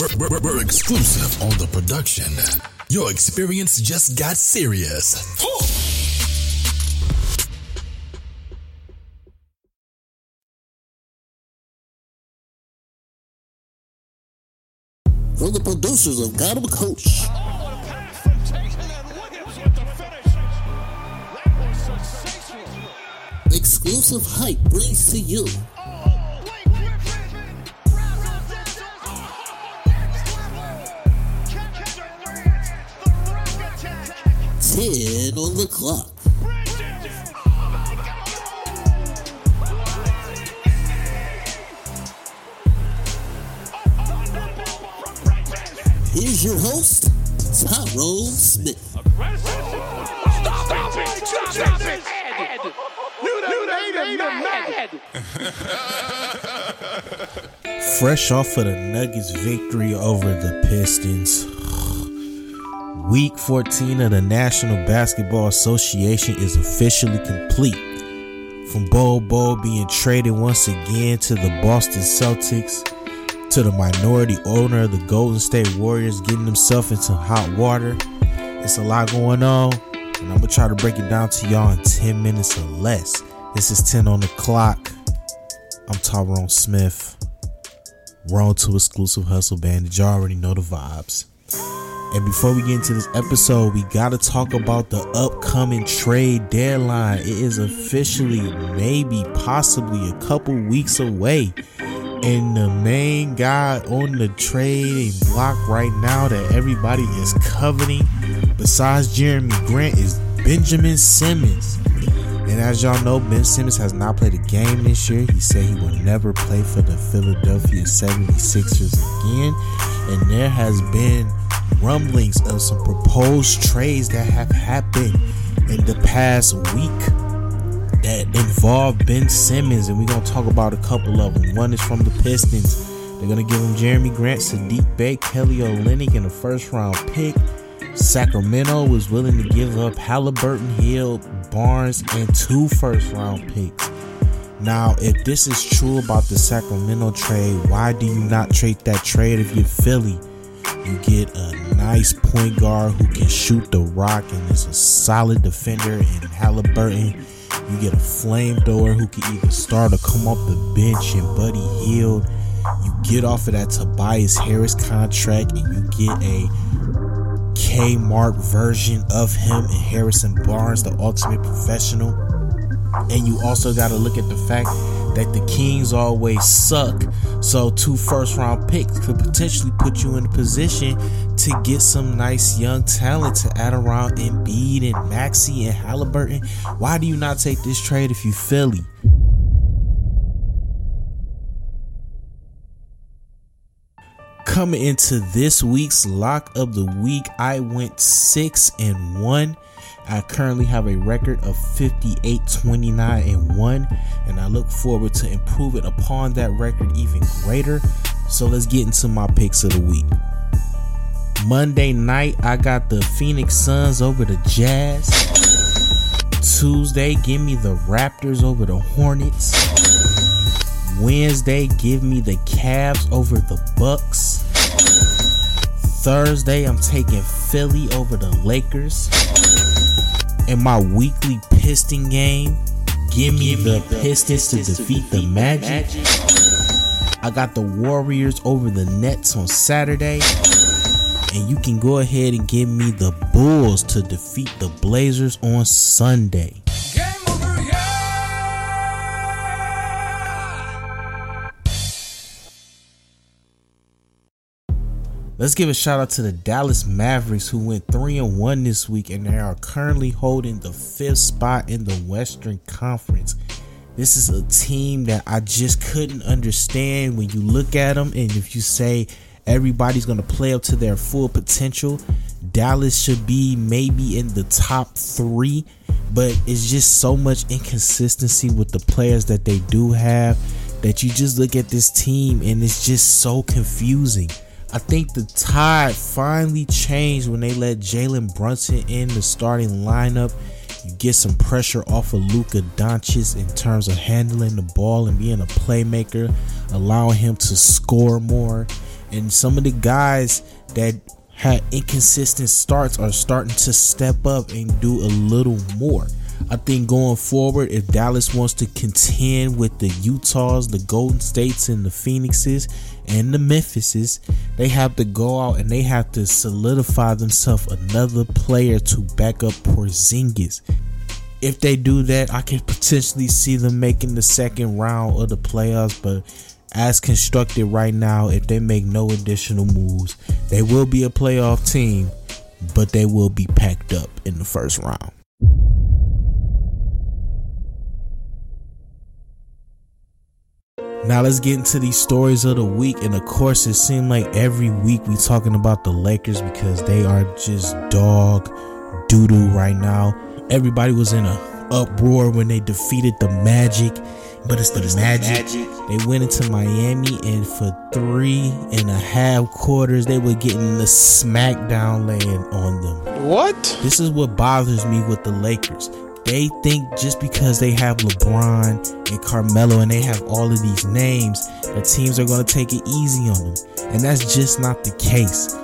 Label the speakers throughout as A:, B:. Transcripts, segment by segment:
A: We're, we're, we're exclusive on the production. Your experience just got serious.
B: From the producers of of a Coach. Exclusive hype brings to you Ten on the clock. Here's your host, Tyrone Smith.
C: Stop it! Stop it! You mad!
D: Fresh off of the Nuggets victory over the Pistons. Week 14 of the National Basketball Association is officially complete. From Bol Bol being traded once again to the Boston Celtics, to the minority owner of the Golden State Warriors getting himself into hot water. It's a lot going on, and I'm gonna try to break it down to y'all in 10 minutes or less. This is 10 on the clock. I'm Tyrone Smith. We're on to exclusive hustle bandit. You already know the vibes. And before we get into this episode, we gotta talk about the upcoming trade deadline. It is officially, maybe, possibly a couple weeks away. And the main guy on the trading block right now that everybody is coveting, besides Jerami Grant, is Benjamin Simmons. And as y'all know, Ben Simmons has not played a game this year. He said he will never play for the Philadelphia 76ers again. And there has been rumblings of some proposed trades that have happened in the past week that involve Ben Simmons, and we're gonna talk about a couple of them. One is from the Pistons. They're gonna give him Jerami Grant, Saddiq Bey, Kelly Olynyk, and a first round pick. Sacramento was willing to give up Halliburton, Hield, Barnes, and two first round picks. Now, if this is true about the Sacramento trade, why do you not trade that trade if you're Philly? You get a nice point guard who can shoot the rock and is a solid defender in Halliburton. You get a flamethrower who can either start or come off the bench and Buddy Hield. You get off of that Tobias Harris contract and you get a Kmart version of him and Harrison Barnes, the ultimate professional. And you also got to look at the fact that the Kings always suck. So, two first round picks could potentially put you in a position to get some nice young talent to add around Embiid and Maxey and Halliburton. Why do you not take this trade if you Philly? Coming into this week's lock of the week, I went six and one. I currently have a record of 58, 29, and 1, and I look forward to improving upon that record even greater. So let's get into my picks of the week. Monday night, I got the Phoenix Suns over the Jazz. Tuesday, give me the Raptors over the Hornets. Wednesday, give me the Cavs over the Bucks. Thursday, I'm taking Philly over the Lakers in my weekly Piston game, give me the Pistons to defeat the Magic. I got the Warriors over the Nets on Saturday. And you can go ahead and give me the Bulls to defeat the Blazers on Sunday. Let's give a shout out to the Dallas Mavericks who went 3 and 1 this week and they are currently holding the fifth spot in the Western Conference. This is a team that I just couldn't understand when you look at them and if you say everybody's going to play up to their full potential, Dallas should be maybe in the top 3, but it's just so much inconsistency with the players that they do have that you just look at this team and it's just so confusing. I think the tide finally changed when they let Jalen Brunson in the starting lineup. You get some pressure off of Luka Doncic in terms of handling the ball and being a playmaker, allowing him to score more. And some of the guys that had inconsistent starts are starting to step up and do a little more. I think going forward, if Dallas wants to contend with the Utahs, the Golden States, and the Phoenixes and the Memphises, they have to go out and they have to solidify themselves another player to back up Porzingis. If they do that, I can potentially see them making the second round of the playoffs, but as constructed right now, if they make no additional moves, they will be a playoff team, but they will be packed up in the first round. Now let's get into these stories of the week. And of course, it seemed like every week we talking about the Lakers because they are just dog doo doo right now. Everybody was in a uproar when they defeated the Magic, but it's the, it's Magic. the Magic. They went into Miami and for three and a half quarters they were getting the smackdown laying on them.
C: What?
D: This is what bothers me with the Lakers they think just because they have LeBron and Carmelo and they have all of these names the teams are going to take it easy on them. And that's just not the case.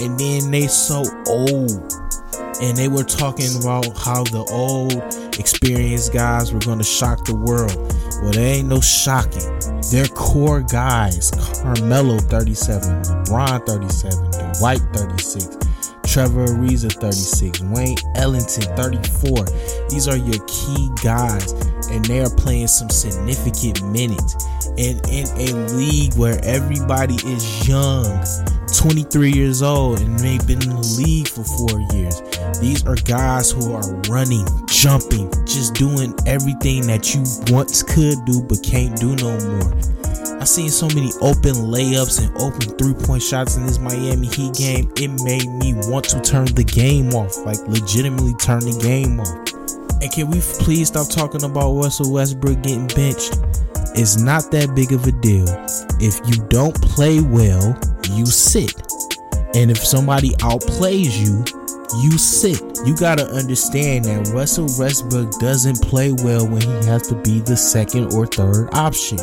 D: And then they so old. And they were talking about how the old experienced guys were going to shock the world. Well, there ain't no shocking. Their core guys, Carmelo 37, LeBron 37, Dwight 36, Trevor Ariza 36, Wayne Ellington 34. These are your key guys, and they are playing some significant minutes. And in a league where everybody is young, 23 years old, and they've been in the league for four years, these are guys who are running, jumping, just doing everything that you once could do but can't do no more. I seen so many open layups and open three point shots in this Miami Heat game. It made me want to turn the game off, like legitimately turn the game off. And can we please stop talking about Russell Westbrook getting benched? It's not that big of a deal. If you don't play well, you sit. And if somebody outplays you, you sit. You gotta understand that Russell Westbrook doesn't play well when he has to be the second or third option.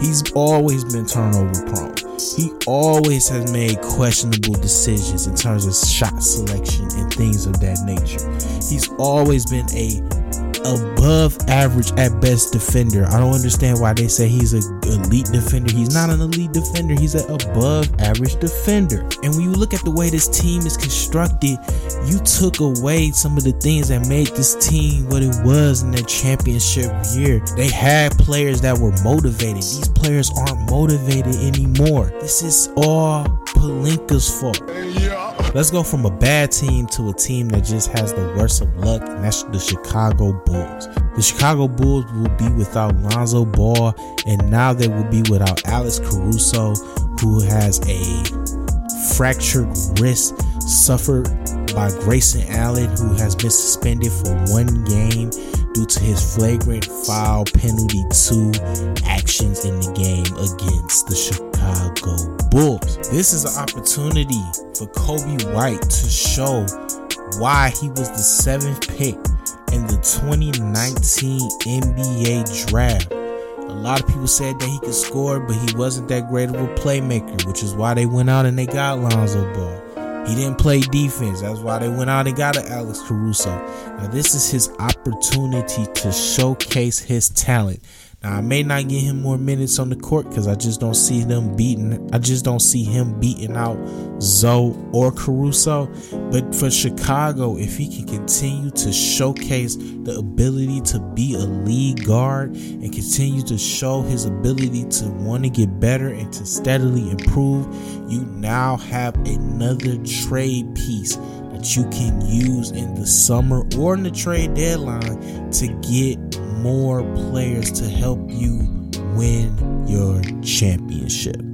D: He's always been turnover prone. He always has made questionable decisions in terms of shot selection and things of that nature. He's always been a above average at best defender. I don't understand why they say he's an elite defender. He's not an elite defender. He's an above average defender. And when you look at the way this team is constructed, you took away some of the things that made this team what it was in their championship year. They had players that were motivated. These players aren't motivated anymore. This is all Pelinka's fault. Let's go from a bad team to a team that just has the worst of luck, and that's the Chicago Bulls. The Chicago Bulls will be without Lonzo Ball, and now they will be without Alex Caruso, who has a fractured wrist suffered by Grayson Allen, who has been suspended for one game due to his flagrant foul penalty two actions in the game against the Chicago Bulls. This is an opportunity for Coby White to show why he was the seventh pick in the 2019 NBA draft. A lot of people said that he could score, but he wasn't that great of a playmaker, which is why they went out and they got Lonzo Ball. He didn't play defense. That's why they went out and got an Alex Caruso. Now, this is his opportunity to showcase his talent. Now, I may not get him more minutes on the court because I just don't see them beating. I just don't see him beating out Zoe or Caruso. But for Chicago, if he can continue to showcase the ability to be a lead guard and continue to show his ability to want to get better and to steadily improve, you now have another trade piece that you can use in the summer or in the trade deadline to get more players to help you win your championship.